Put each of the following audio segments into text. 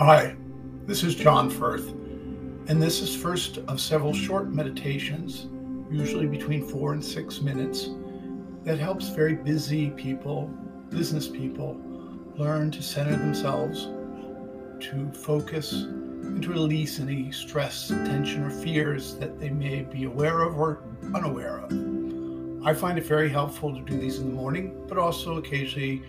Hi, this is John Firth, and this is first of several short meditations, usually between four and six minutes, that helps very busy people, business people, learn to center themselves, to focus, and to release any stress, tension, or fears that they may be aware of or unaware of. I find it very helpful to do these in the morning, but also occasionally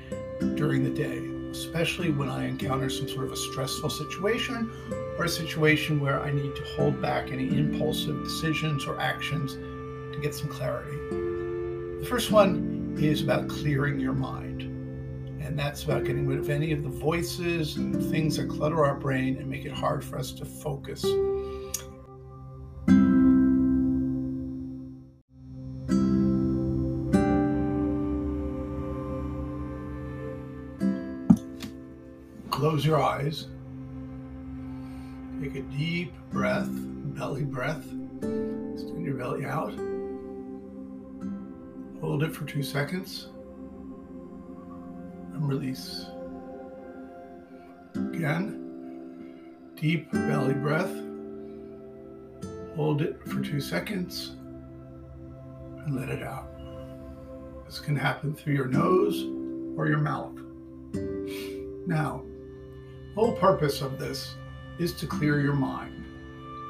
during the day, especially when I encounter some sort of a stressful situation or a situation where I need to hold back any impulsive decisions or actions to get some clarity. The first one is about clearing your mind. And that's about getting rid of any of the voices and things that clutter our brain and make it hard for us to focus Close your eyes. Take a deep breath, belly breath. Extend your belly out. Hold it for two seconds. And release. Again, deep belly breath. Hold it for two seconds and let it out. This can happen through your nose or your mouth. Now, whole purpose of this is to clear your mind,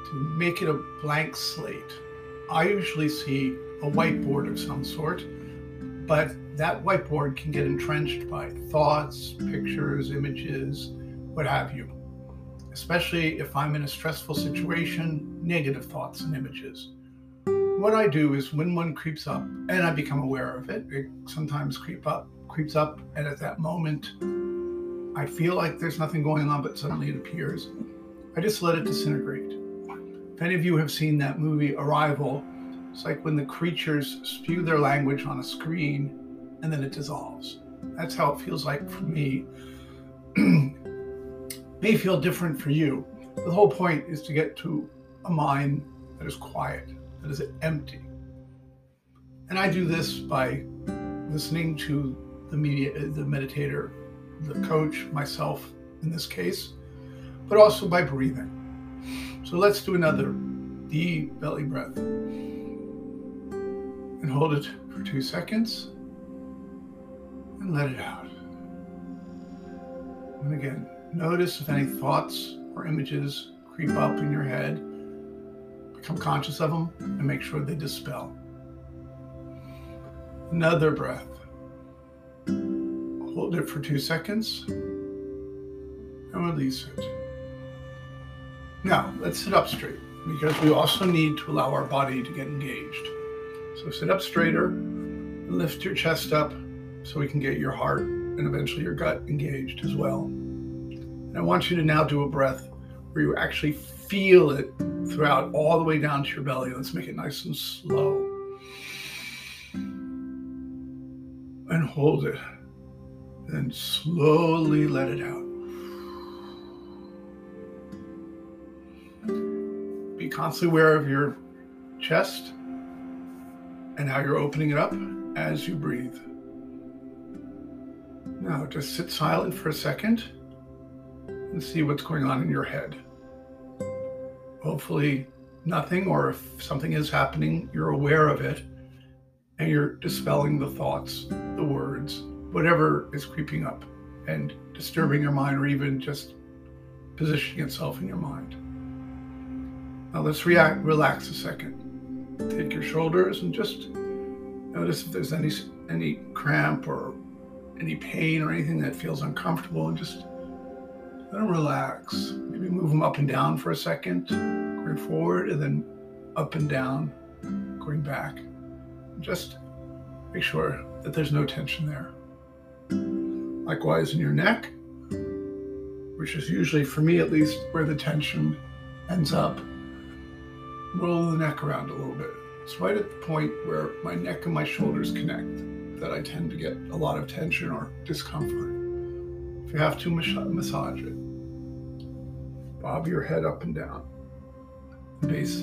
to make it a blank slate. I usually see a whiteboard of some sort, but that whiteboard can get entrenched by thoughts, pictures, images, what have you. Especially if I'm in a stressful situation, negative thoughts and images. What I do is when one creeps up, and I become aware of it, it sometimes creep up, creeps up, and at that moment, I feel like there's nothing going on, but suddenly it appears. I just let it disintegrate. If any of you have seen that movie Arrival, it's like when the creatures spew their language on a screen and then it dissolves. That's how it feels like for me. May feel different for you. The whole point is to get to a mind that is quiet, that is empty. And I do this by listening to the media, the meditator the coach, myself in this case, but also by breathing. So let's do another deep belly breath. And hold it for two seconds and let it out. And again, notice if any thoughts or images creep up in your head. Become conscious of them and make sure they dispel. Another breath. Hold it for two seconds and release it. Now, let's sit up straight because we also need to allow our body to get engaged. So sit up straighter, lift your chest up so we can get your heart and eventually your gut engaged as well. And I want you to now do a breath where you actually feel it throughout all the way down to your belly. Let's make it nice and slow. And hold it. Then slowly let it out. Be constantly aware of your chest and how you're opening it up as you breathe. Now just sit silent for a second and see what's going on in your head. Hopefully, nothing, or if something is happening, you're aware of it and you're dispelling the thoughts, the words, whatever is creeping up and disturbing your mind or even just positioning itself in your mind. Now let's react, relax a second. Take your shoulders and just notice if there's any any cramp or any pain or anything that feels uncomfortable and just let them relax. Maybe move them up and down for a second, going forward and then up and down, going back. Just make sure that there's no tension there. Likewise in your neck, which is usually, for me at least, where the tension ends up. Roll the neck around a little bit. It's right at the point where my neck and my shoulders connect that I tend to get a lot of tension or discomfort. If you have to massage it, bob your head up and down. The base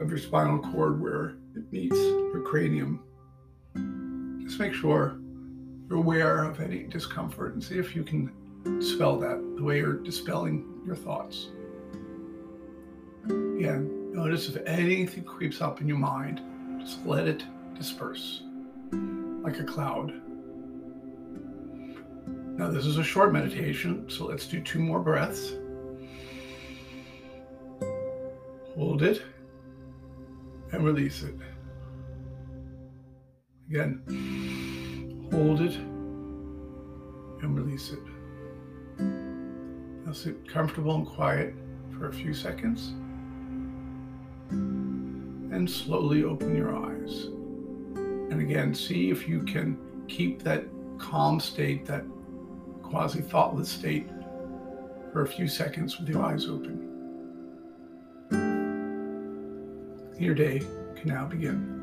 of your spinal cord where it meets your cranium. Just make sure you're aware of any discomfort and see if you can dispel that, the way you're dispelling your thoughts. Again, notice if anything creeps up in your mind, just let it disperse like a cloud. Now, this is a short meditation, so let's do two more breaths. Hold it and release it. Again, hold it and release it. Now sit comfortable and quiet for a few seconds and slowly open your eyes. And again, see if you can keep that calm state, that quasi thoughtless state, for a few seconds with your eyes open. Your day can now begin.